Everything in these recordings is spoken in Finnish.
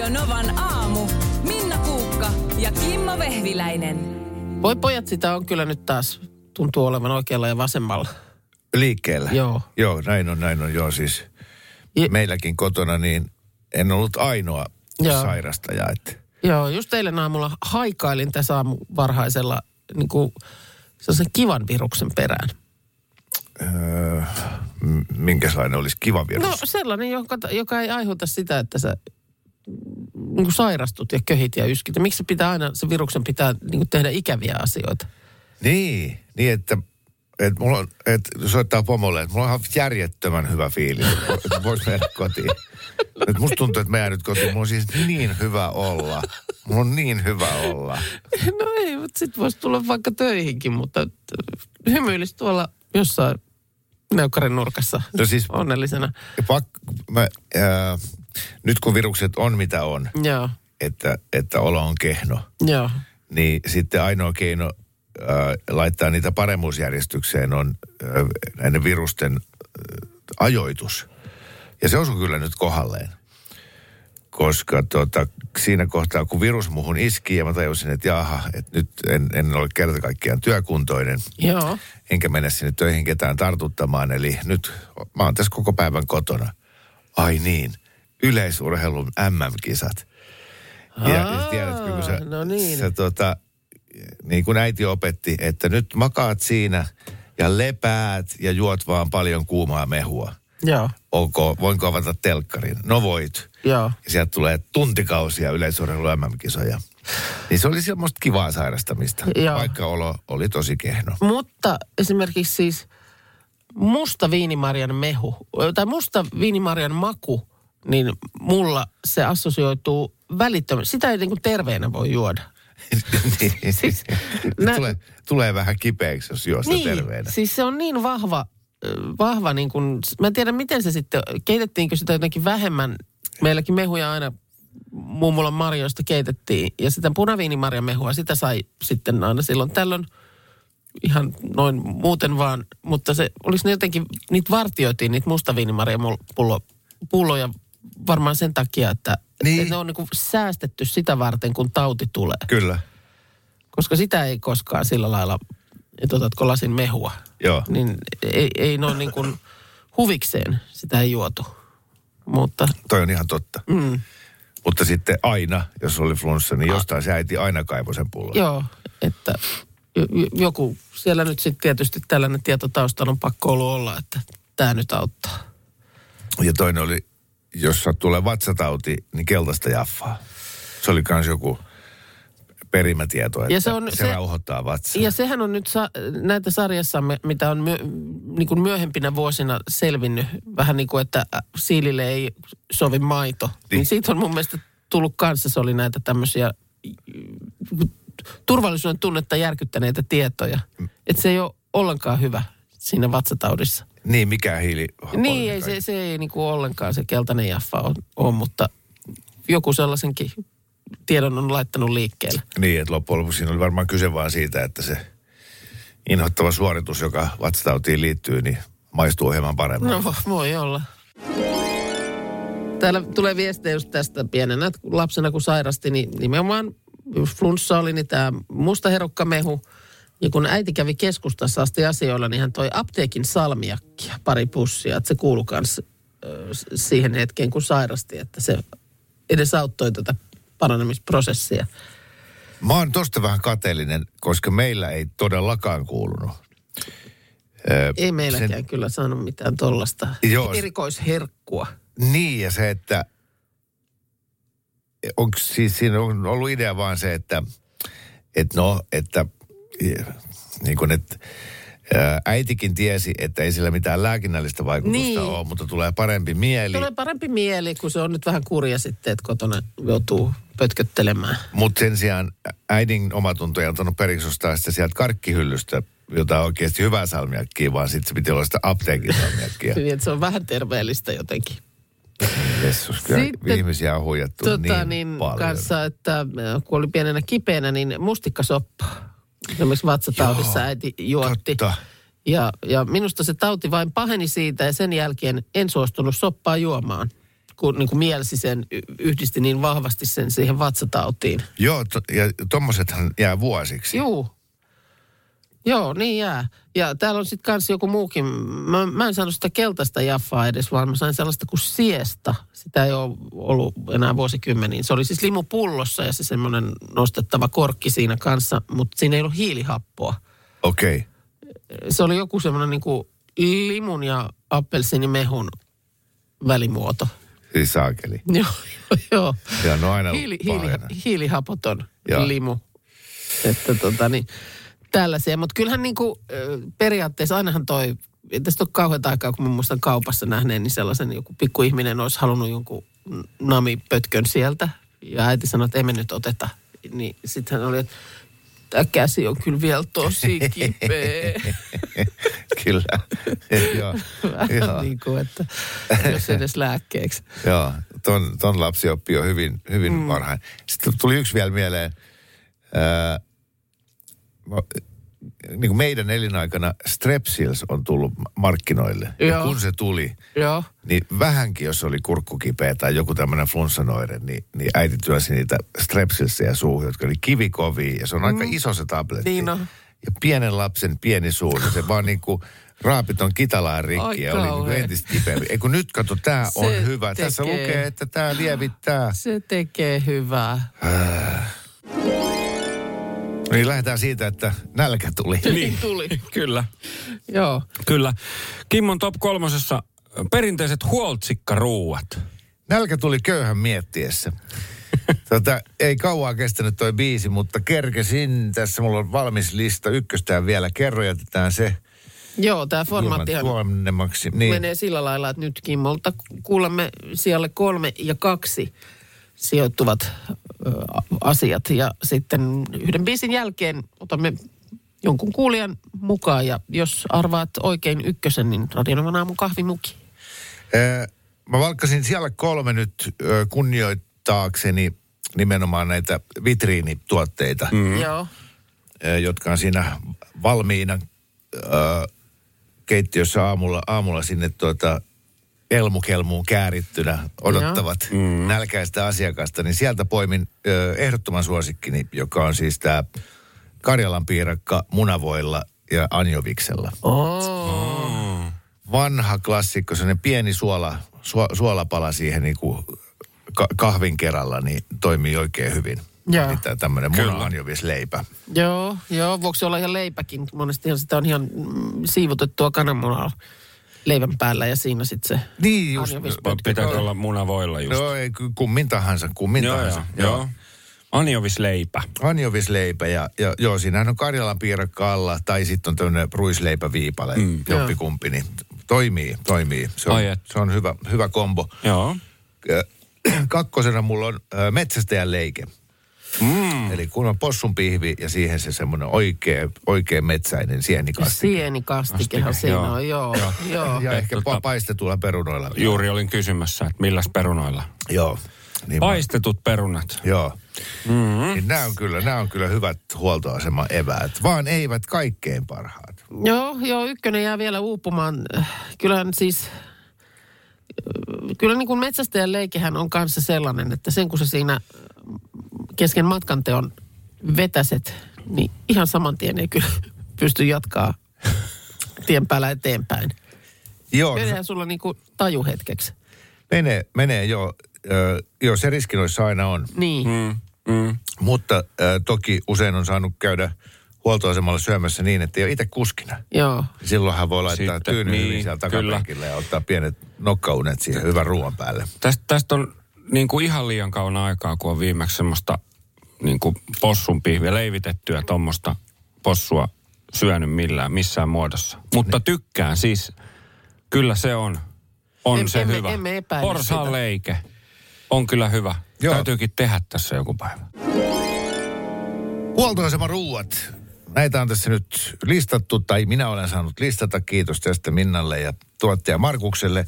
Radio Novan aamu. Minna Kuukka ja Kimmo Vehviläinen. Voi pojat, sitä on kyllä nyt taas, tuntuu olevan oikealla ja vasemmalla. Liikkeellä? Joo. Joo, näin on, näin on. Joo, siis Je- meilläkin kotona niin en ollut ainoa Joo. sairastaja. Että Joo, just eilen aamulla haikailin tässä aamu varhaisella niin kuin sellaisen kivan viruksen perään. öö, minkälainen olisi kiva virus? No sellainen, joka, joka ei aiheuta sitä, että sä niin kuin sairastut ja köhit ja yskit. Ja miksi se pitää aina, se viruksen pitää niin kuin tehdä ikäviä asioita? Niin, niin että, että mulla on, että soittaa pomolle, että mulla on ihan järjettömän hyvä fiilis, että voisi mennä kotiin. Että musta tuntuu, että mä jään nyt kotiin. Mulla on siis niin hyvä olla. Mulla on niin hyvä olla. No ei, mutta sit voisi tulla vaikka töihinkin, mutta hymyilisi tuolla jossain neukkarin nurkassa No siis onnellisena. Pak, mä, ää, nyt kun virukset on mitä on, Joo, että, että olo on kehno, joo. niin sitten ainoa keino ää, laittaa niitä paremmuusjärjestykseen on ää, näiden virusten ää, ajoitus. Ja se osui kyllä nyt kohdalleen. Koska tota, siinä kohtaa, kun virus muhun iski ja mä tajusin, että jaha, että nyt en, en ole kerta kaikkiaan työkuntoinen, Joo. enkä mennä sinne töihin ketään tartuttamaan. Eli nyt mä oon tässä koko päivän kotona. Ai niin, yleisurheilun MM-kisat. Ja, Aa, tiedätkö, kun sä, no niin. sä tota, niin kuin äiti opetti, että nyt makaat siinä ja lepäät ja juot vaan paljon kuumaa mehua. Joo, Ok, voinko avata telkkarin? No voit. joo. Ja sieltä tulee tuntikausia yleisurheilun MM-kisoja. Niin se oli semmoista kivaa sairastamista, Joo. vaikka olo oli tosi kehno. Mutta esimerkiksi siis musta viinimarjan mehu, tai musta viinimarjan maku, niin mulla se assosioituu välittömästi. Sitä ei niin kuin terveenä voi juoda. niin, Siis nä- tulee, tulee vähän kipeäksi, jos juosta niin, terveenä. siis se on niin vahva, vahva niin kuin, mä en tiedä miten se sitten, keitettiinkö sitä jotenkin vähemmän. Meilläkin mehuja aina mummolan marjoista keitettiin ja sitä punaviinimarjan mehua, sitä sai sitten aina silloin tällöin ihan noin muuten vaan, mutta se olisi ne jotenkin, niitä vartioitiin, niitä mustaviinimarjan pullo, pulloja varmaan sen takia, että, Niin. että ne on niin kuin säästetty sitä varten, kun tauti tulee. Kyllä, Koska sitä ei koskaan sillä lailla, että otatko lasin mehua, joo. niin ei, ei ne ole niin kuin huvikseen sitä ei juotu. Mutta Toi on ihan totta. mm, Mutta sitten aina, jos oli flunssa, niin jostain se äiti aina kaivoi sen pullon. joo, että jo- jo- joku siellä nyt sitten tietysti tällainen tieto taustalla on pakko ollut olla, että tämä nyt auttaa. Ja toinen oli, jos sattuu tulee vatsatauti, niin keltaista jaffaa. Se oli myös joku perimätieto, että Ja se on- se, se- rauhoittaa vatsaa. Ja sehän on nyt sa- näitä sarjassamme, mitä on myö, niin kuin myöhempinä vuosina selvinnyt, vähän niin kuin, että äh, siilille ei sovi maito. Niin. Niin. siitä on mun mielestä tullut kanssa, se oli näitä tämmöisiä turvallisuuden tunnetta järkyttäneitä tietoja. Että se ei ole ollenkaan hyvä siinä vatsataudissa. Niin, mikä hiili. Niin, ei, se, se ei niin kuin ollenkaan se keltainen jaffa ole, mutta joku sellaisenkin tiedon on laittanut liikkeelle. Niin, että loppujen lopuksi siinä oli varmaan kyse vaan siitä, että se inhottava suoritus, joka vatsatautiin liittyy, niin maistuu hieman paremmin. No vo- voi olla. Täällä tulee viestejä just tästä pienenä, että kun lapsena kun sairasti, niin nimenomaan flunssa oli, niin tämä musta herukkamehu. Ja kun äiti kävi keskustassa asti asioilla, niin hän toi apteekin salmiakkia pari pussia. Että se kuului myös siihen hetkeen, kun sairasti, että se edesauttoi tätä paranemisprosessia. Mä oon tosta vähän kateellinen, koska meillä ei todellakaan kuulunut. Öö, Ei meilläkään sen... kyllä saanut mitään tollasta Joo. erikoisherkkua. Niin, ja se, että onko siis siinä on ollut idea vaan se, että, että no, että niin kuin, että äitikin tiesi, että ei sillä mitään lääkinnällistä vaikutusta Niin. ole, mutta tulee parempi mieli. Tulee parempi mieli, kun se on nyt vähän kurja sitten, että kotona joutuu pötköttelemään. Mutta sen sijaan äidin omatunto ei antanut periksi ostaa sitä sieltä karkkihyllystä, jota oikeasti hyvää salmiakkia, vaan sitten se piti olla sitä apteekin salmiakkia. Niin, se on vähän terveellistä jotenkin. Jessus, kyllä Sitten, ihmisiä on huijattu Tota, niin, niin paljon. kanssa, että kun oli pienenä kipeänä, niin mustikkasoppa. Esimerkiksi vatsataudissa Joo, äiti juotti. Totta. Ja, ja minusta se tauti vain paheni siitä ja sen jälkeen en suostunut soppaa juomaan. kun niin kuin mielsi sen, yhdisti niin vahvasti sen siihen vatsatautiin. Joo, to, ja tommosethan jää vuosiksi. Juu. Joo, niin jää. Ja täällä on sitten kans joku muukin. Mä, mä en saanut sitä keltaista jaffaa edes, vaan mä sain sellaista kuin siesta. Sitä ei ole ollut enää vuosikymmeniin. Se oli siis limupullossa ja se semmoinen nostettava korkki siinä kanssa, mutta siinä ei ollut hiilihappoa. Okei. Okay. Se oli joku semmoinen niin kuin limun ja appelsiinimehun välimuoto. Siis saakeli. Joo, joo. Ja no aina Hiili, hiili, hiilihapoton Joo. limu. Että tota niin, tällaisia. Mutta kyllähän niinku, ö, periaatteessa ainahan toi, ei tästä ole kauhean aikaa, kun mä muistan kaupassa nähneen, niin sellaisen joku pikkuihminen olisi halunnut jonkun namipötkön sieltä. Ja äiti sanoi, että emme nyt oteta. Niin sitten hän oli, että tämä käsi on kyllä vielä tosi kipeä. Kyllä. joo. niin kuin, että jos edes lääkkeeksi. Joo, ton, ton lapsi oppii jo hyvin, hyvin mm. varhain. Sitten tuli yksi vielä mieleen. Mä- niin kuin meidän elinaikana Strepsils on tullut markkinoille. Ja Joo. kun se tuli, Joo. niin vähänkin, jos oli kurkku kipeä tai joku tämmöinen flunssanoire, niin, niin äiti työsi niitä Strepsilsia suuhun, jotka oli kivikovia. Ja se on aika iso se tabletti. Niin on. Ja pienen lapsen pieni suu, niin se vaan niin kuin raapiton kitalaan rikki ja oli niin kuin entistä kipeämpi. Ei kun nyt kato, tämä on Se hyvä. Tässä tekee. lukee, että tämä lievittää. Se tekee hyvää. Niin lähdetään siitä, että nälkä tuli. Niin tuli. Kyllä, Joo. kyllä. Kimmon top kolmosessa perinteiset huoltsikkaruuat. Nälkä tuli köyhän miettiessä. Tota, ei kauaa kestänyt toi biisi, mutta kerkesin. Tässä mulla on valmis lista. Ykköstään vielä. Kerro, jätetään se. Joo, tämä formaattihan Tuonnemmaksi. Niin. menee sillä lailla, että nyt Kimmolta kuulemme siellä kolme ja kaksi sijoittuvat ö, asiat. Ja sitten yhden biisin jälkeen otamme jonkun kuulijan mukaan. Ja jos arvaat oikein ykkösen, niin Radionovan aamun kahvimuki. Mä valkkasin siellä kolme nyt ö, kunnioittaakseni nimenomaan näitä vitriinituotteita, mm. Joo. jotka on siinä valmiina ö, keittiössä aamulla, aamulla sinne tuota elmukelmuun käärittynä odottavat mm. nälkäistä asiakasta, niin sieltä poimin ö, ehdottoman suosikkini, joka on siis tämä Karjalan piirakka munavoilla ja anjoviksella. Oh. vanha klassikko, sellainen pieni suola, su, suolapala siihen niin kuin ka, kahvin kerralla, niin toimii oikein hyvin. Joo. Tää tämmöinen Kyllä. muna-anjovisleipä. Joo, joo. Voiko se olla ihan leipäkin? Monestihan sitä on ihan mm, siivotettua kananmunaa leivän päällä ja siinä sitten se Niin just. Pitääkö olla munavoilla just? No ei, kummin tahansa, kummin joo, tahansa. joo, joo. Anjovisleipä. Anjovisleipä ja, ja joo, siinähän on Karjalan piirakka alla tai sitten on tämmöinen ruisleipäviipale, mm. jompikumpi, niin toimii, toimii. Se on, Ai et. se on hyvä, hyvä kombo. Joo. Kakkosena mulla on metsästäjän leike. Mm. Eli kun on possun pihvi ja siihen se semmoinen oikea, oikea metsäinen sienikastike. Sienikastikehan Kastike, siinä joo. on, joo. joo. Ja ehkä tota- pa- paistetulla perunoilla. Juuri olin kysymässä, että milläs perunoilla? Joo. Niin mä- Paistetut perunat. Joo. Mm-hmm. Niin nämä on, kyllä, nämä on kyllä hyvät huoltoaseman eväät, vaan eivät kaikkein parhaat. Joo, joo, ykkönen jää vielä uupumaan. Kyllähän siis, kyllä niin kuin metsästäjän leikehän on kanssa sellainen, että sen kun sä siinä kesken matkanteon vetäset, niin ihan saman tien ei kyllä pysty jatkaa tien päällä eteenpäin. Joo, no, Meneehän sulla niin kuin taju hetkeksi. menee, menee joo. Ö, joo, se riski noissa aina on. Niin. Mm, mm. Mutta ö, toki usein on saanut käydä huoltoasemalla syömässä niin, että ei ole itse kuskina. Joo. Silloinhan voi laittaa Sitten, tyynyn niin, hyvin siellä kyllä. takapenkillä ja ottaa pienet nokkaunet siihen hyvän ruoan päälle. Tästä, tästä on niin kuin ihan liian kauan aikaa, kun on viimeksi semmoista niin kuin possun pihviä, leivitettyä tuommoista possua syönyt millään, missään muodossa. Mutta tykkään siis, kyllä se on, on Em- se emme- hyvä. emme Porsaan sitä. leike on kyllä hyvä. Joo. Täytyykin tehdä tässä joku päivä. Huoltoaseman ruuat. Näitä on tässä nyt listattu, tai minä olen saanut listata. Kiitos tästä Minnalle ja tuottaja Markukselle.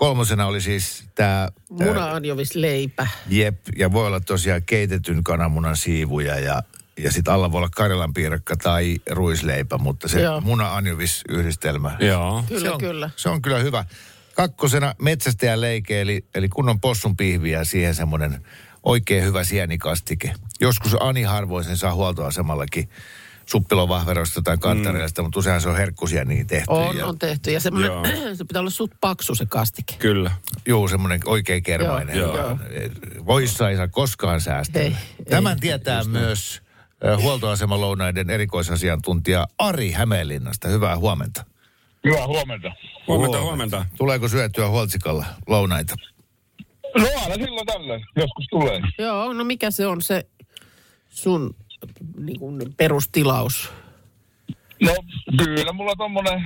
Kolmosena oli siis tämä Muna-anjovisleipä. jep, ja voi olla tosiaan keitetyn kananmunan siivuja ja, ja sitten alla voi olla karjalan piirakka tai ruisleipä, mutta se Joo. muna-anjovis-yhdistelmä. Joo. Kyllä, se on, kyllä. Se on kyllä hyvä. kakkosena metsästäjän leike, eli, eli kunnon possun pihviä ja siihen semmoinen oikein hyvä sienikastike. Joskus Ani harvoin sen saa huoltoasemallakin suppilovahverosta tai kantareista, mm. mutta useinhan se on herkkusieniin tehty. On, ja, on tehty. Ja semmoinen, se pitää olla suht paksu se kastike. Kyllä. Juu, semmoinen oikein kermainen. Joo, joo. Voissa ei saa koskaan säästää. Ei, Tämän ei, tietää myös äh, huoltoasemalounaiden erikoisasiantuntija Ari Hämeenlinnasta. Hyvää huomenta. Hyvää huomenta. Huomenta, huomenta. Tuleeko syötyä Huoltsikalla lounaita? No aina silloin tällöin. Joskus tulee. Joo, no mikä se on se sun niin kuin perustilaus? No kyllä mulla tommonen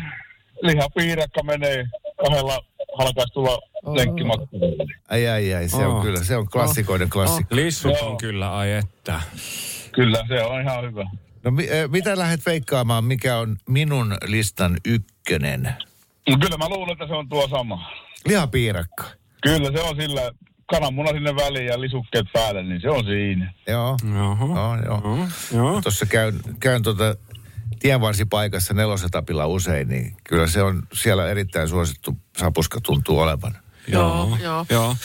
lihapiirakka menee kahdella halkaistulla lenkkimatkulla. Ai, ai, ai, se on Oh. kyllä, se on klassikoiden klassikko. Lissut on Joo. kyllä, ai että. Kyllä, se on ihan hyvä. No mi- äh, mitä lähdet veikkaamaan, mikä on minun listan ykkönen? No kyllä mä luulen, että se on tuo sama. Lihapiirakka. Kyllä se on sillä kananmuna sinne väliin ja lisukkeet päälle, niin se on siinä. Joo. Oho. Joo, joo. Joo. Joo. Tuossa käyn, käyn tuota tienvarsipaikassa nelosetapilla usein, niin kyllä se on siellä erittäin suosittu sapuska tuntuu olevan. Joo, joo. Joo.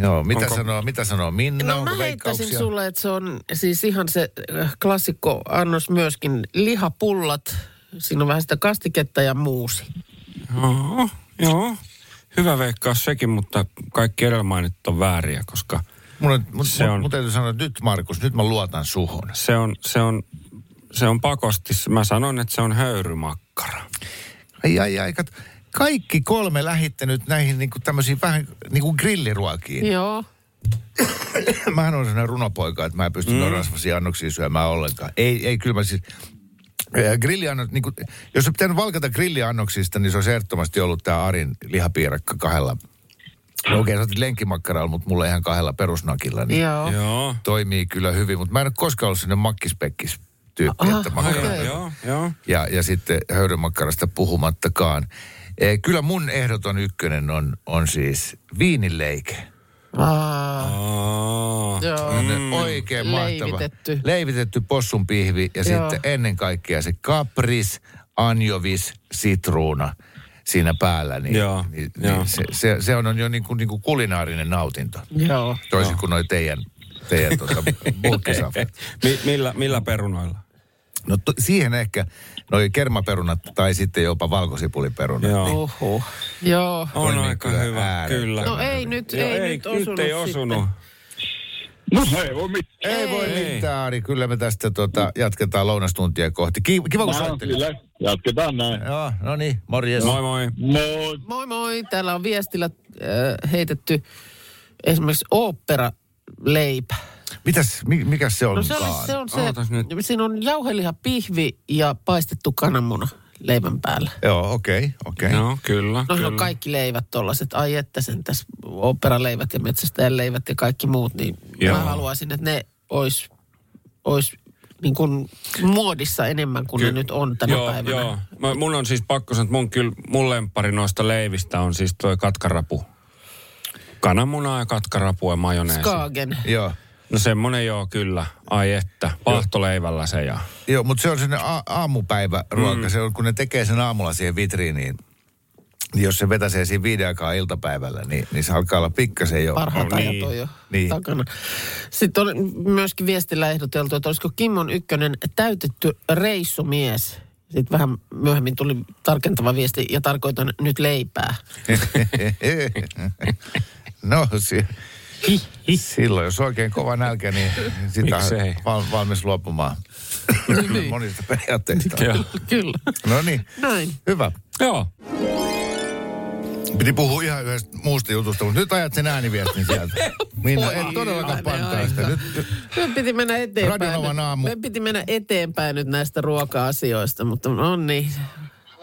Joo, mitä Onko- sanoo, mitä sanoo Minna? No Onko mä heittäisin sulle, että se on siis ihan se äh, klassikko annos myöskin. Lihapullat, siinä on vähän sitä kastiketta ja muusi. Joo. Joo. Hyvä veikkaus sekin, mutta kaikki edellä mainitut on vääriä, koska Mun, on, mun, Se on- mun täytyy sanoa, että nyt Markus, nyt mä luotan suhun. se on, se on, se on pakosti. Mä sanon, että se on höyrymakkara. Ai, ai, ai, kat, kaikki kolme lähittänyt näihin niin tämmöisiin vähän niin kuin grilliruokiin. Joo. Mähän on sellainen runopoika, että mä en pysty mm. noin rasvasia annoksia syömään ollenkaan. Ei, ei kyllä mä siis... Ää, Grilliannot, niin kuin, jos on pitänyt valkata grilliannoksista, niin se olisi ehdottomasti ollut tämä Arin lihapiirakka kahdella. No okei, okay, sä lenkkimakkaralla, mutta mulla ihan kahdella perusnakilla. Niin Joo. Joo. Toimii kyllä hyvin, mutta mä en ole koskaan ollut sinne makkispekkis tyyppi, Aha, että makkara. okei. Joo, joo. Ja, ja sitten höyrymakkarasta puhumattakaan. Eh, kyllä mun ehdoton ykkönen on, on siis viinileike. Aa. joo. Mm. Oikein mahtava. Leivitetty. Leivitetty possunpihvi ja Joo. sitten ennen kaikkea se kapris, anjovis, sitruuna siinä päällä. Niin, Joo, niin, joo. niin se, se, se on jo niin kuin, niin kuin kulinaarinen nautinto. Joo. Toisin kuin noi teidän, teidän tuota, bulkkisafet. Mi- millä, millä perunoilla? No to, siihen ehkä noi kermaperunat tai sitten jopa valkosipuliperunat. Joo. Niin, Oho. Joo. On Toimii aika kyllä hyvä, äärettömän kyllä. No ei nyt, Joo, ei, nyt osunut Nyt ei osunut. No ei voi mitään. Ei voi Ei. mitään, Ari. Kyllä me tästä tota, jatketaan lounastuntia kohti. Kiva, kiva kun soittelit. kyllä. Jatketaan näin. Joo, no niin, morjes. Moi moi. Moi. Moi moi. Täällä on viestillä äh, heitetty esimerkiksi ooppera-leipä. Mitäs, mi, mikäs se on? No se, oli, se on se, Ootas nyt. siinä on jauheliha, pihvi ja paistettu kananmuna leivän päällä. Joo, okei, okay, okei. Okay. Joo, kyllä. No kyllä. on kaikki leivät tollaset, ai että sen tässä operaleivät ja metsästäjän leivät ja kaikki muut, niin Joo. mä haluaisin, että ne ois, ois niin kuin muodissa enemmän kuin Ky- ne nyt on tänä joo, päivänä. Joo, Mä, mun on siis pakko sanoa, että mun, kyllä, mun lemppari noista leivistä on siis toi katkarapu. Kananmunaa ja katkarapua ja majoneesi. Skagen. Joo. No semmonen joo, kyllä. Ai että. Pahtoleivällä se ja... Joo, mutta se on sinne a- aamupäiväruoka. Mm. Se on, kun ne tekee sen aamulla siihen vitriiniin, niin jos se vetäsee siinä viiden aikaa iltapäivällä, niin, niin se alkaa olla pikkasen jo. Parhaat No ajat niin, on jo niin. takana. Sitten on myöskin viestillä ehdoteltu, että olisiko Kimmon ykkönen täytetty reissumies. Sitten vähän myöhemmin tuli tarkentava viesti ja tarkoitan nyt leipää. no, si- silloin jos oikein kova nälkä, niin sitä val- valmis luopumaan monista periaatteista. Joo. Kyllä. No niin, Näin. hyvä. Joo. Piti puhua ihan yhdestä muusta jutusta, mutta nyt ajat sen ääniviestin sieltä. Minna, et todellakaan pantaa sitä. aika. Nyt, Me piti mennä eteenpäin. Radionovan aamu. Me piti mennä eteenpäin nyt näistä ruoka-asioista, mutta no niin.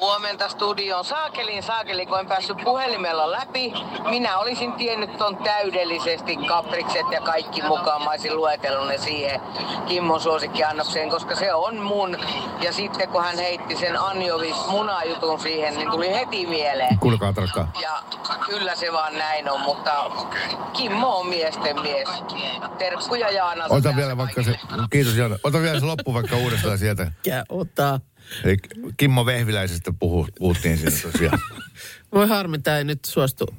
Huomenta studioon. Saakelin saakeli, kun en päässyt puhelimella läpi. Minä olisin tiennyt ton täydellisesti, kaprikset ja kaikki mukaan. Mä olisin luetellut ne siihen Kimmon suosikkiannokseen, koska se on mun. Ja sitten kun hän heitti sen anjovis munajutun siihen, niin tuli heti mieleen. kuulkaa tarkkaan. Ja kyllä se vaan näin on, mutta Kimmo on miesten mies. Terkkuja Jaana. Ota vielä vaikka se, kiitos Jaana. Ota vielä se loppu vaikka uudestaan sieltä. Mikä ota? Eli Kimmo Vehviläisestä puhu, puhuttiin siinä tosiaan. Voi harmi, tämä ei nyt suostu.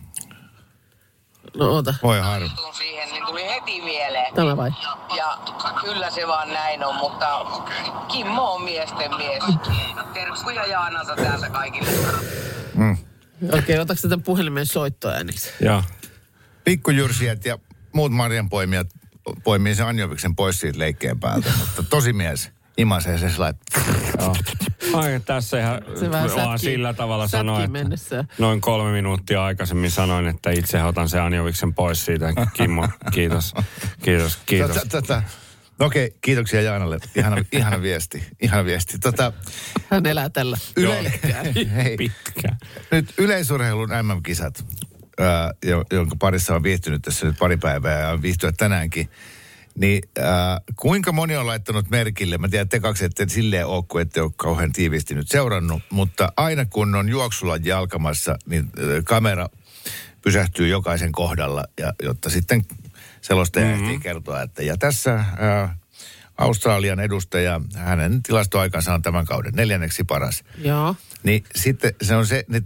No oota, Voi harmi. Siihen, niin tuli heti mieleen. tämä vai? Ja kyllä se vaan näin on, mutta Kimmo on miesten mies. Terkkuja Jaanalta täältä kaikille. Okei, okay, otaks tätä puhelimen soittoääniksi? Joo. Pikkujyrsijät ja muut marjanpoimijat poimii sen anjoviksen pois siitä leikkeen päältä. Mutta tosi mies imasee se sillä Joo. Ai, tässä ihan Se vähän vaan sätkii- sillä tavalla sanoin, mennessä. että noin kolme minuuttia aikaisemmin sanoin, että itse otan sen Anjoviksen pois siitä. Kimmo, kiitos, kiitos, kiitos. Tätä. No Okei, kiitoksia Jaanalle. Ihana, ihana viesti. Ihana viesti. Tota, Hän elää tällä. yle, hei, Pitkä. nyt yleisurheilun MM-kisat, ää, jo- jonka parissa on viihtynyt tässä nyt pari päivää ja on viihtyä tänäänkin. Niin ää, kuinka moni on laittanut merkille, mä tiedän, että te kaksi ette silleen ole, kun ette ole kauhean tiiviisti nyt seurannut, mutta aina kun on juoksulla jalkamassa, niin ää, kamera pysähtyy jokaisen kohdalla, ja, jotta sitten selostaja mm-hmm. ehtii kertoa, että ja tässä ää, Australian edustaja, hänen tilastoaikansa on tämän kauden neljänneksi paras. Joo. Niin sitten se on se, ne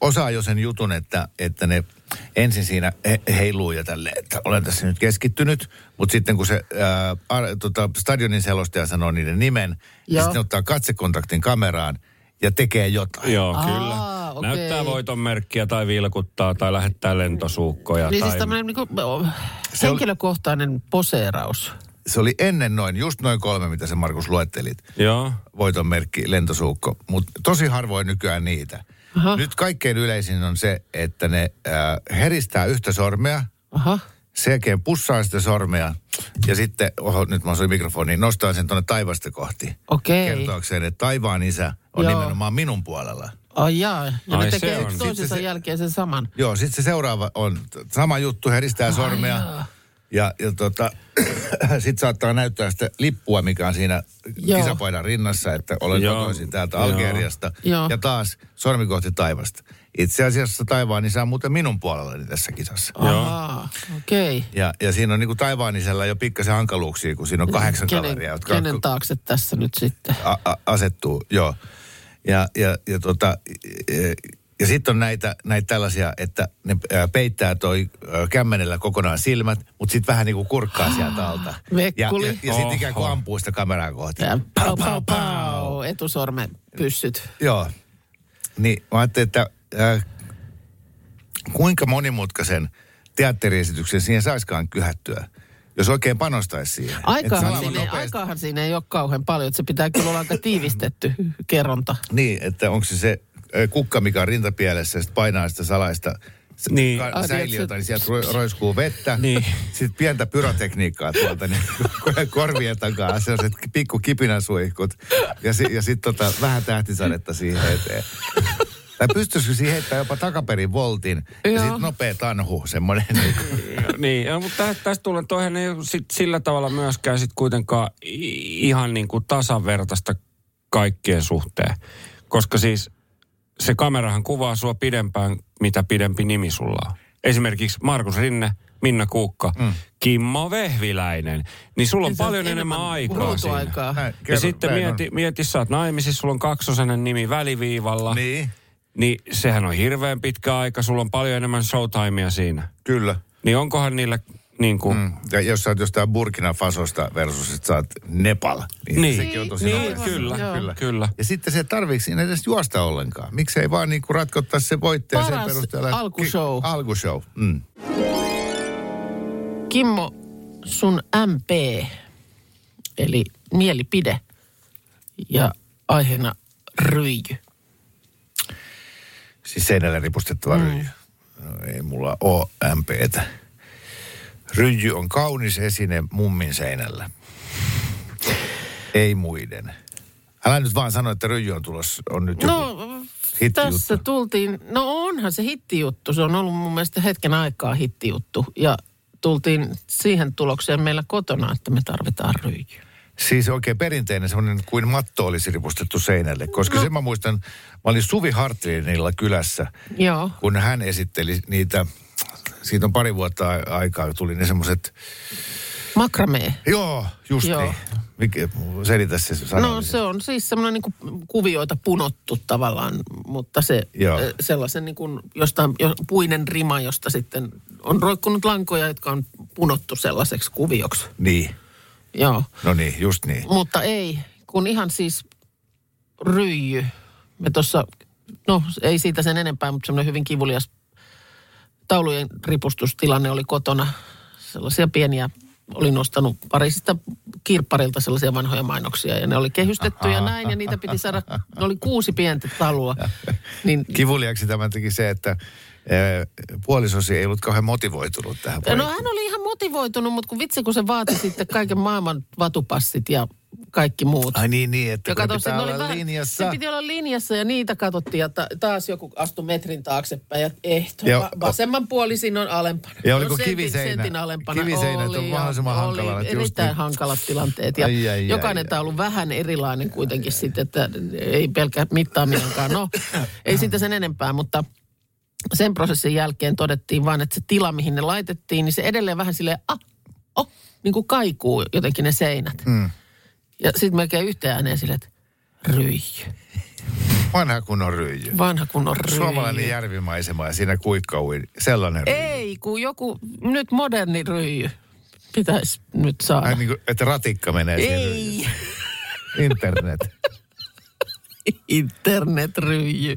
osaa jo sen jutun, että, että ne ensin siinä he, heiluu ja tälle, että olen tässä nyt keskittynyt, mutta sitten kun se ää, ar, tota, stadionin selostaja sanoo niiden nimen, ja Joo. sitten ne ottaa katsekontaktin kameraan ja tekee jotain. Joo, Aa, kyllä. okei. Näyttää voiton merkkiä tai vilkuttaa tai lähettää lentosuukkoja. Niin tai... siis tämmöinen niinku, henkilökohtainen poseeraus. Se oli ennen noin, just noin kolme, mitä sä Markus luettelit. Joo. voiton merkki, lentosuukko. Mutta tosi harvoin nykyään niitä. Aha. Nyt kaikkein yleisin on se, että ne äh, heristää yhtä sormea, Aha. sen jälkeen pussaa sitä sormea ja sitten, oho, nyt mä osuin mikrofoniin, nostaa sen tuonne taivasta kohti. Okei. Kertoakseen, että taivaan isä on Joo. nimenomaan minun puolella. Ai jaa, ja Ai ne se tekee yksi toisensa se- jälkeen sen saman. Joo, sitten se seuraava on sama juttu, heristää sormea. jaa. Ja, ja tota, sitten saattaa näyttää sitä lippua, mikä on siinä Joo. kisapaidan rinnassa, että olen Joo. kotoisin täältä Joo. Algeriasta. Joo. Ja taas sormi kohti taivasta. Itse asiassa taivaan isä on muuten minun puolellani tässä kisassa. Joo. Ahaa, okei. Ja, ja siinä on niin kuin taivaan isällä jo pikkasen hankaluuksia, kun siinä on kahdeksan Kenen, kaveria, jotka kenen taakse tässä nyt sitten? a, a, asettuu, joo. Ja, ja, ja, tota, ja, ja sitten on näitä, näitä tällaisia, että ne ää, peittää toi kämmenellä kokonaan silmät, mutta sitten vähän niin kuin kurkkaa sieltä alta. Ja, Vekkuli. ja, ja sitten ikään kuin ampuu sitä kameraa kohti. Ja pau, pau, pau, etusormen pyssyt. Joo. Niin mä ajattelin, että ää, kuinka monimutkaisen teatteriesityksen siihen saiskaan kyhättyä, jos oikein panostaisi siihen. Et Aikaahan siinä, ei, nopeasti- aikaahan siinä ei ole kauhean paljon, että se pitää kyllä olla aika tiivistetty kerronta. Niin, että onko se se kukka, mikä on rintapielessä ja sitten painaa sitä salaista Niin. ka- Ai, säiliötä, niin sieltä ro- roiskuu vettä. Niin. Sitten pientä pyrotekniikkaa tuolta niin korvien takaa, sellaiset pikku kipinäsuihkut. Ja, si- ja sitten tota, vähän tähtisadetta siihen eteen. Tai pystyisikö siihen heittämään jopa takaperin voltin ja Joo. sitten nopea tanhu, semmoinen. Niin, Niin, ja, mutta tä- tästä tulee, toihan ei sit sillä tavalla myöskään sit kuitenkaan ihan niin kuin tasavertaista kaikkien suhteen. Koska siis se kamerahan kuvaa sua pidempään, mitä pidempi nimi sulla on. Esimerkiksi Markus Rinne, Minna Kuukka, mm. Kimmo Vehviläinen. Niin sulla on Niin se on paljon enemmän enemmän aikaa siinä. Näin, Ja sitten näin mieti, mieti, sä oot naimisissa, sulla on kaksosainen nimi väliviivalla. Niin, Niin sehän on hirveän pitkä aika, sulla on paljon enemmän showtimea siinä. kyllä. Niin onkohan niillä niin kuin... Mm. Ja jos sä oot jostain Burkina Fasosta versus, että sä oot Nepal, niin, Niin. sekin on tosi Niin, nopeasti. kyllä, Joo. kyllä. Ja sitten se tarviiko siinä edes juosta ollenkaan? Miksei vaan niinku ratkottaa se voittaja sen Paras perusteella? että- alkushow. Ki- Alkushow, mm. Kimmo, sun MP, eli mielipide ja aiheena ryijy. Siis seinällä ripustettava mm. ryijy. No, ei mulla oo MPtä. Ryijy on kaunis esine mummin seinällä. Ei muiden. Älä nyt vaan sano, että ryijy on tulossa, on nyt joku No, hittijuttu. tässä tultiin, no onhan se hittijuttu. Se on ollut mun mielestä hetken aikaa hittijuttu. Ja tultiin siihen tulokseen meillä kotona, että me tarvitaan ryijyä. Siis oikein perinteinen semmoinen kuin matto olisi ripustettu seinälle. Koska no. sen mä muistan, mä olin Suvi Hartlinilla kylässä, Joo. kun hän esitteli niitä, siitä on pari vuotta aikaa, tuli ne semmoiset Makramee. Joo, just Joo. niin. Mikä, selitä se sana. No se on siis semmoinen niin kuvioita punottu tavallaan, mutta se Joo. sellaisen niin kuin jostain jo, puinen rima, josta sitten on roikkunut lankoja, jotka on punottu sellaiseksi kuvioksi. Niin, Joo, no niin, just niin. mutta ei, kun ihan siis ryijy. Me tuossa, no ei siitä sen enempää, mutta semmoinen hyvin kivulias taulujen ripustustilanne oli kotona. Sellaisia pieniä, olin nostanut parisista kirpparilta sellaisia vanhoja mainoksia ja ne oli kehystetty ja näin ja niitä piti saada, ne oli kuusi pientä talua. Niin, Kivuliaksi tämä teki se, että eh, puolisosi ei ollut kauhean motivoitunut tähän no hän oli ihan motivoitunut, mutta kun vitsi kun se vaati sitten kaiken maailman vatupassit ja kaikki muut. Ai niin, niin, että kun kato, pitää olla vähän- linjassa. Se piti olla linjassa ja niitä katsottiin ja ta- taas joku astui metrin taaksepäin ja ehto. Va- vasemman puolisin on alempana. Ja oliko No, sentin- kiviseinä? Sentin alempana. Kiviseinät on Oli, mahdollisimman ja hankalat, Oli erittäin niin. hankalat tilanteet ja Ai, ai, jokainen ai, taulu vähän erilainen kuitenkin sitten, että ei pelkää mittaaminenkaan. No, ei siitä sen enempää, mutta sen prosessin jälkeen todettiin vaan, että se tila, mihin ne laitettiin, niin se edelleen vähän silleen, ah, oh, niin kuin kaikuu jotenkin ne seinät. Mm. Ja sitten melkein yhteen ääneen silleen, että ryijy. Vanha kunnon ryijy. Vanha kunnon ryijy. Suomalainen järvimaisema ja siinä kuikkaui. Sellainen ryijy. Ei, kun joku nyt moderni ryijy pitäisi nyt saada. Ai niin kuin, että ratikka menee siihen Ei, ryijyyn. Internet. internetryijy.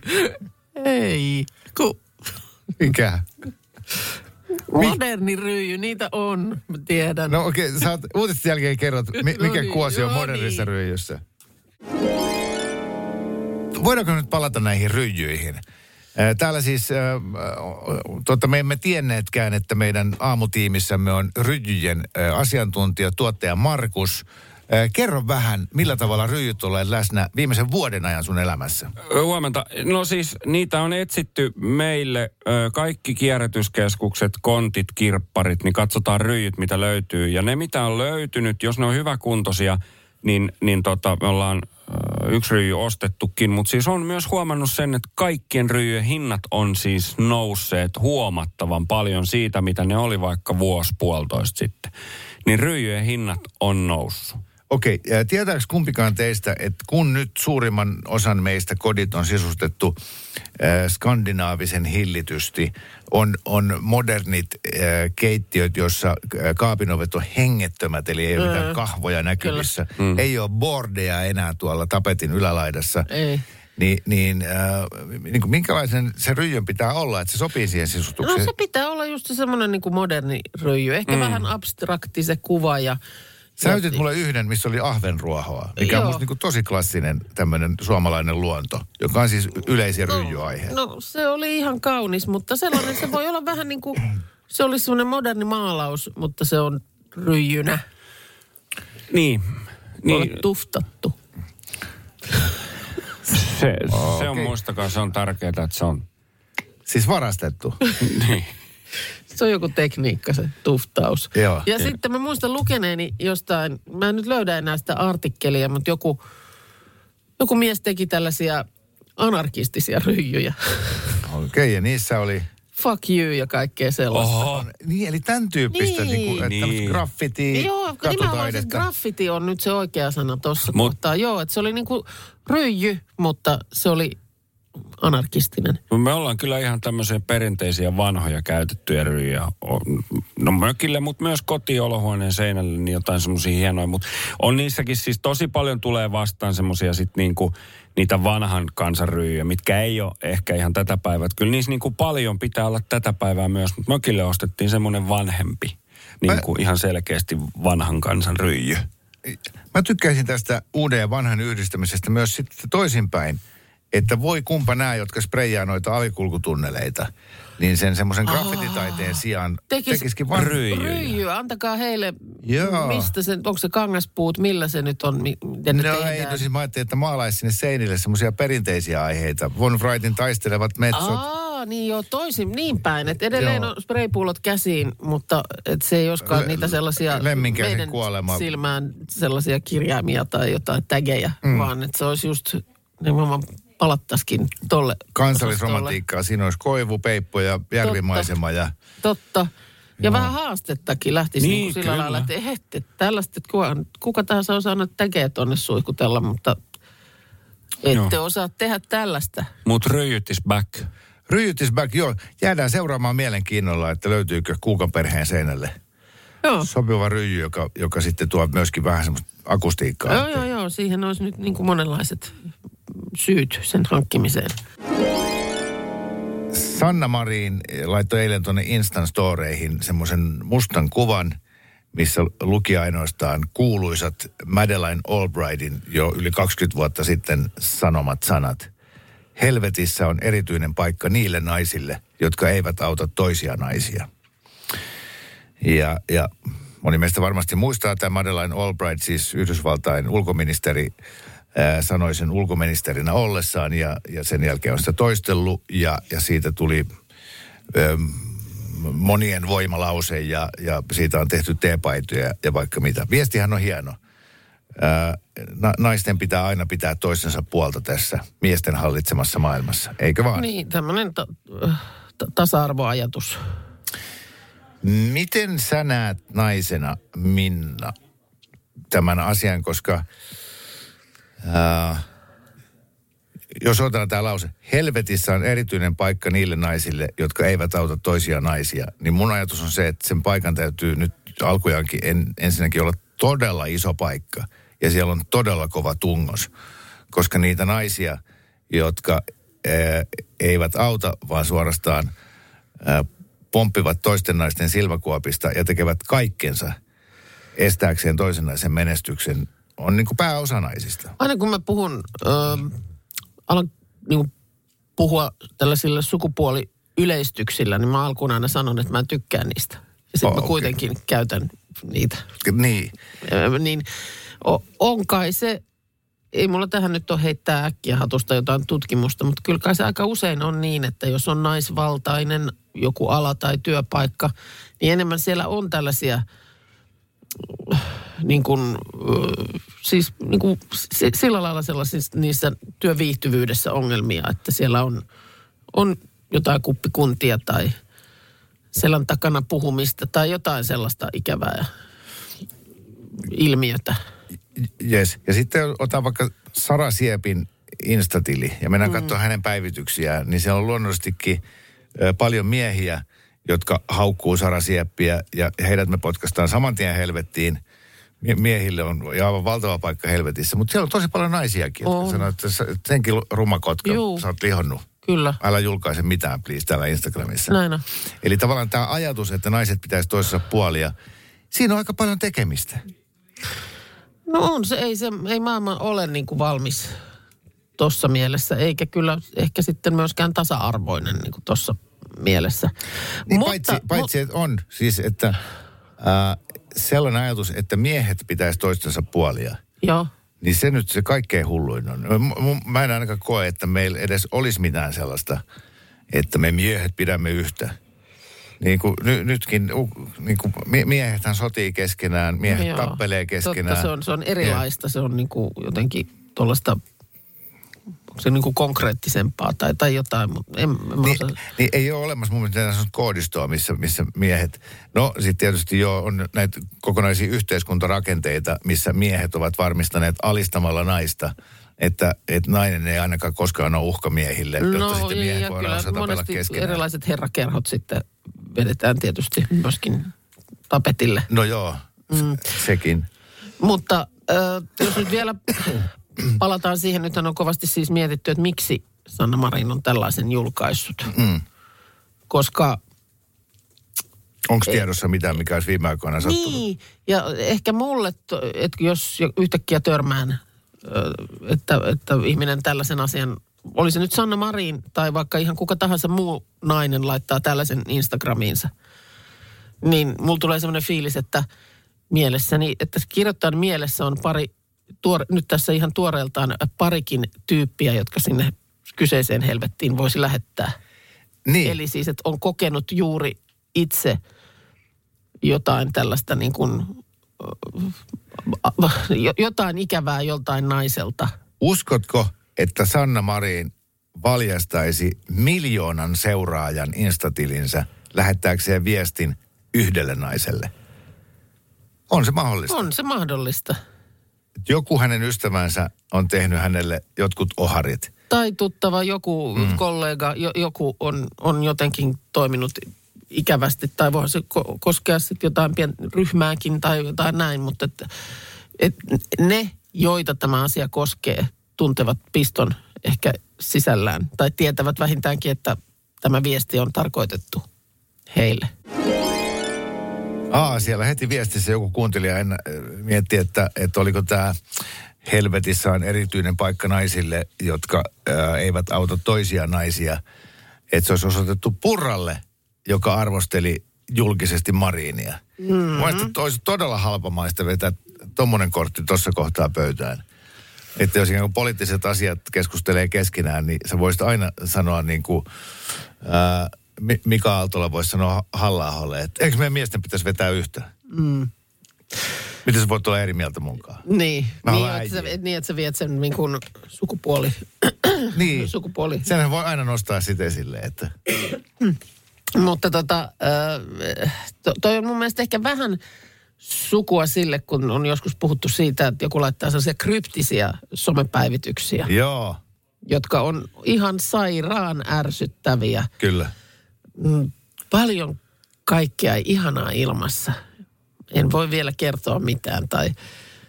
Ei, kun Mikä? Moderni ryijy, niitä on, mä tiedän. No okei, okay, sä oot uutisten jälkeen kerrot, mi- No mikä niin, kuosi on no modernissa niin. ryijyssä. Voidaanko nyt palata näihin ryijyihin? Ää, Täällä siis, äh, totta, me emme tienneetkään, että meidän aamutiimissämme on ryijyjen äh, asiantuntija, tuottaja Markus. Äh, kerro vähän, millä tavalla ryijyt olleet läsnä viimeisen vuoden ajan sun elämässä. Huomenta. No siis niitä on etsitty meille kaikki kierrätyskeskukset, kontit, kirpparit, niin katsotaan ryijyt, mitä löytyy. Ja ne, mitä on löytynyt, jos ne on hyväkuntoisia, niin, niin tota, me ollaan yksi ryijy ostettukin. Mutta siis on myös huomannut sen, että kaikkien ryijyjen hinnat on siis nousseet huomattavan paljon siitä, mitä ne oli vaikka vuosi puolitoista sitten. Niin ryijyjen hinnat on noussut. Okei, ja tietääkö kumpikaan teistä, että kun nyt suurimman osan meistä kodit on sisustettu äh, skandinaavisen hillitysti, on, on modernit äh, keittiöt, joissa kaapinovet on hengettömät, eli ei ole mitään kahvoja näkyvissä. Mm. Ei ole bordeja enää tuolla tapetin ylälaidassa. Ei. Niin, niin, äh, niin kuin minkälaisen se ryijyn pitää olla, että se sopii siihen No sisustukseen? se pitää olla just semmoinen niin kuin moderni ryijy. Ehkä mm. vähän abstrakti se kuva ja... Sä näytit mulle yhden, missä oli ahvenruohoa, mikä on Joo. musta niin kuin tosi klassinen tämmöinen suomalainen luonto, joka on siis yleisiä ryijyaihe. No se oli ihan kaunis, mutta sellainen se voi olla vähän niin kuin... Se oli semmoinen moderni maalaus, mutta se on ryijynä. Niin. Niin. niin tuftattu. se, se on okei. muistakaa, se on tärkeää, että se on Siis varastettu. niin. Se on joku tekniikka, se tuftaus. Joo. Ja sitten mä muistan lukeneeni jostain, mä en nyt löydä enää sitä artikkelia, mutta joku, joku mies teki tällaisia anarkistisia ryijyjä. Okei, okay, ja niissä oli... Fuck you ja kaikkea sellaista. Oho. Niin, eli tämän tyyppistä Niin. niin, kuin, että Niin. niin. graffiti, Joo, nimenomaan siis graffiti on nyt se oikea sana tuossa Mut- kohtaa. Joo, että se oli niinku ryijy, mutta se oli anarkistinen. Me ollaan kyllä ihan tämmöisiä perinteisiä vanhoja käytettyjä ryijä. On- No mökille, mutta myös kotiolohuoneen seinälle niin jotain semmoisia hienoja. Mutta on niissäkin siis tosi paljon tulee vastaan semmoisia sit niinku, niitä vanhan kansan ryijyjä, mitkä ei ole ehkä ihan tätä päivää. Et Kyllä niissä niinku paljon pitää olla tätä päivää myös, mutta mökille ostettiin semmoinen vanhempi. Niin kuin ihan selkeästi vanhan kansan ryijy. Mä tykkäisin tästä uuden ja vanhan yhdistämisestä myös sitten toisinpäin. Että voi kumpa nämä, jotka spreijaa noita alikulkutunneleita, niin sen semmoisen graffititaiteen sijaan Tekis- tekisikin van... Ryijyjä. Ryijy, antakaa heille, Joo. mistä se, onko se kangaspuut, millä se nyt on, mi- miten ne No tehdään. ei, no siis mä ajattelin, että maalaisi sinne seinille semmoisia perinteisiä aiheita. Von Wrightin taistelevat metsot. Aa, niin joo, toisin, niin päin. Että edelleen Joo. on spraypullot käsiin, mutta et se ei Le- niitä sellaisia meidän kuolema. silmään sellaisia kirjaimia tai jotain tägejä, mm. vaan että se olisi just nimenomaan palattaisikin tolle Kansallisromantiikkaa. Siinä olisi koivu, peippo ja järvimaisema ja Totta. Ja vähän haastettakin lähtisi niin, Niin, sillä kyllä. lailla, että että tällaista, että kuka, kuka tahansa osaa nyt tekee tuonne suihkutella, mutta ette Joo. osaa tehdä tällaista. Mut röijyt is back. Ryjyt is back, joo. Jäädään seuraamaan mielenkiinnolla, että löytyykö Kuukan perheen seinälle Joo. sopiva ryijy, joka, joka sitten tuo myöskin vähän semmoista akustiikkaa. Joo, joo, joo. Siihen olisi nyt niin kuin monenlaiset syyt sen hankkimiseen. Sanna Marin laittoi eilen tuonne Instan Storeihin semmoisen mustan kuvan, missä luki ainoastaan kuuluisat Madeleine Albrightin jo yli 20 vuotta sitten sanomat sanat. Helvetissä on erityinen paikka niille naisille, jotka eivät auta toisia naisia. Ja, ja moni meistä varmasti muistaa tämä Madeleine Albright, siis Yhdysvaltain ulkoministeri, sanoi sen ulkoministerinä ollessaan ja, ja sen jälkeen on sitä toistellut ja, ja siitä tuli äm, monien voimalause ja, ja siitä on tehty teepaitoja ja vaikka mitä. Viestihän on hieno. Ää, na, naisten pitää aina pitää toisensa puolta tässä miesten hallitsemassa maailmassa, eikö vaan? Niin, tämmöinen ta- ta- tasa-arvoajatus. Miten sä näet naisena, Minna, tämän asian, koska jos otetaan tämä lause, helvetissä on erityinen paikka niille naisille, jotka eivät auta toisia naisia, niin mun ajatus on se, että sen paikan täytyy nyt alkujaankin en, ensinnäkin olla todella iso paikka. Ja siellä on todella kova tungos, koska niitä naisia, jotka ää, eivät auta, vaan suorastaan ää, pomppivat toisten naisten silmäkuopista ja tekevät kaikkensa estääkseen toisen naisen menestyksen, on niin kuin pääosa naisista. Aina kun mä puhun, ö, alan niin puhua tällaisilla sukupuoliyleistyksillä, niin mä alkuun aina sanon, että mä en tykkää niistä. Ja sitten Oh, mä kuitenkin käytän niitä. Niin. Ö, niin o, on kai se, ei mulla tähän nyt ole heittää äkkiä hatusta jotain tutkimusta, mutta kyllä kai se aika usein on niin, että jos on naisvaltainen joku ala tai työpaikka, niin enemmän siellä on tällaisia niin kuin, siis niin kuin, si- sillä lailla sellaisissa niissä työviihtyvyydessä ongelmia, että siellä on, on jotain kuppikuntia tai selän takana puhumista tai jotain sellaista ikävää ilmiötä. Yes. Ja sitten otan vaikka Sara Siepin Instatili ja mennään mm. katsoa hänen päivityksiään, niin siellä on luonnollisestikin paljon miehiä, jotka haukkuu Sara Sieppiä ja heidät me potkastaan saman tien helvettiin. Mie- Miehille on aivan valtava paikka helvetissä, mutta siellä on tosi paljon naisiakin, jotka sanoo, että senkin rumakotka, Juu. sä oot lihonnut. Kyllä, Älä julkaise mitään, please, täällä Instagramissa. näin on. Eli tavallaan tämä ajatus, että naiset pitäisi toisessa puolia, siinä on aika paljon tekemistä. No on se, ei, se, ei maailma ole niin kuin valmis tuossa mielessä, eikä kyllä ehkä sitten myöskään tasa-arvoinen niin kuin tuossa mielessä. Niin paitsi, paitsi että on siis, että ää, sellainen ajatus, että miehet pitäisi toistensa puolia, Joo, niin se nyt se kaikkein hulluin on. M- m- Mä en ainakaan koe, että meillä edes olisi mitään sellaista, että me miehet pidämme yhtä. Niin kuin ny, nytkin, u, niin kuin mie- miehethän sotii keskenään, miehet joo. tappelee keskenään. Totta, se on, se on erilaista, se on niin kuin jotenkin tuollaista, onko se niin kuin konkreettisempaa tai, tai jotain, mutta en, en Niin, niin ei ole olemassa mun mielestä koodistoa, missä, missä miehet... No sitten tietysti jo on näitä kokonaisia yhteiskuntarakenteita, missä miehet ovat varmistaneet alistamalla naista, että, että nainen ei ainakaan koskaan ole uhka miehille, jotta sitten miehet No, ja voidaan kyllä osata monesti keskenään. erilaiset herrakerhot sitten vedetään tietysti myöskin tapetille. No joo, mm. sekin. Mutta äh, jos nyt vielä palataan siihen, nyt on kovasti siis mietitty, että miksi Sanna Marin on tällaisen julkaissut. Mm. Koska Onko tiedossa mitään, mikä olisi viime aikoina sattunut? niin, ja ehkä mulle, että jos jo yhtäkkiä törmään, että, että ihminen tällaisen asian, oli se nyt Sanna Marin tai vaikka ihan kuka tahansa muu nainen laittaa tällaisen Instagramiinsa, niin mulla tulee semmoinen fiilis, että mielessäni, että kirjoittajan mielessä on pari, tuore, nyt tässä ihan tuoreeltaan parikin tyyppiä, jotka sinne kyseiseen helvettiin voisi lähettää. Niin. Eli siis, että on kokenut juuri itse jotain tällaista niin kuin, jo- jotain ikävää joltain naiselta. Uskotko, että Sanna Marin valjastaisi miljoonan seuraajan instatilinsä lähettääkseen viestin yhdelle naiselle. On se mahdollista. On se mahdollista. Joku hänen ystävänsä on tehnyt hänelle jotkut oharit. Tai tuttava, joku mm. kollega, jo, joku on, on jotenkin toiminut ikävästi. Tai voi se ko- koskea sitten jotain pien ryhmääkin tai jotain näin. Mutta että, et ne, joita tämä asia koskee, tuntevat piston ehkä sisällään. Tai tietävät vähintäänkin, että tämä viesti on tarkoitettu heille. Aa, siellä heti viestissä joku kuuntelija en, mietti, että, että oliko tämä helvetissä on erityinen paikka naisille, jotka ää, eivät auta toisia naisia. Että se olisi osoitettu Purralle, joka arvosteli julkisesti Mariinia. Mm-hmm. Mielestäni olisi todella halpamaista vetää tuommoinen kortti tuossa kohtaa pöytään. Että jos ikään kuin poliittiset asiat keskustelee keskenään, niin sä voisit aina sanoa niin kuin, ää, Mi- Mika Aaltola voisi sanoa halla että eikö meidän miesten pitäisi vetää yhtä? Mm. Miten sä voit olla eri mieltä munkaan? Niin, Mä niin, että sä, niin, että sä viet sen niin kuin sukupuoli. Niin, sukupuoli. senhän voi aina nostaa sitä esille, että Mutta tota, äh, to, toi on mun mielestä ehkä vähän sukua sille, kun on joskus puhuttu siitä, että joku laittaa sellaisia kryptisiä somepäivityksiä, joo, jotka on ihan sairaan ärsyttäviä. kyllä. Mm, paljon kaikkea ihanaa ilmassa. En voi vielä kertoa mitään tai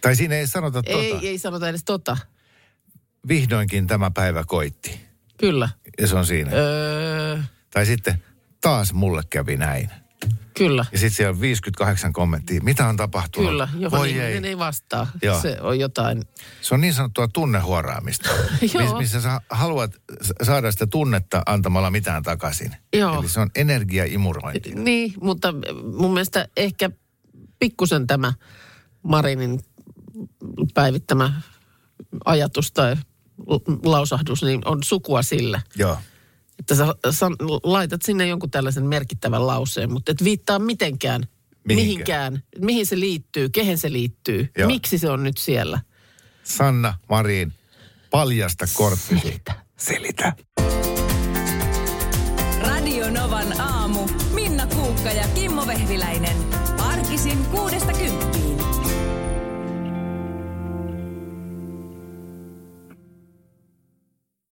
Tai siinä ei sanota tota. ei, ei sanota edes tota. Vihdoinkin tämä päivä koitti. Kyllä. Ja se on siinä. Öö, Tai sitten taas mulle kävi näin. Kyllä. Ja sitten siellä on 58 kommenttia. Mitä on tapahtunut? Kyllä, johon Voi ihminen ei. ei vastaa. Joo. Se on jotain. Se on niin sanottua tunnehuoraamista, miss, missä sä haluat saada sitä tunnetta antamalla mitään takaisin. Joo. Eli se on energiaimurointi. Niin, mutta mun mielestä ehkä pikkusen tämä Marinin päivittämä ajatus tai lausahdus, niin on sukua sillä. Joo. Että sä, sä laitat sinne jonkun tällaisen merkittävän lauseen, mutta et viittaa mitenkään, Mihinkään. mihinkään, mihin se liittyy, kehen se liittyy, Joo. miksi se on nyt siellä. Sanna Marin, paljasta korttisi. Selitä. Selitä. Radio Novan aamu. Minna Kuukka ja Kimmo Vehviläinen. Arkisin kuudesta.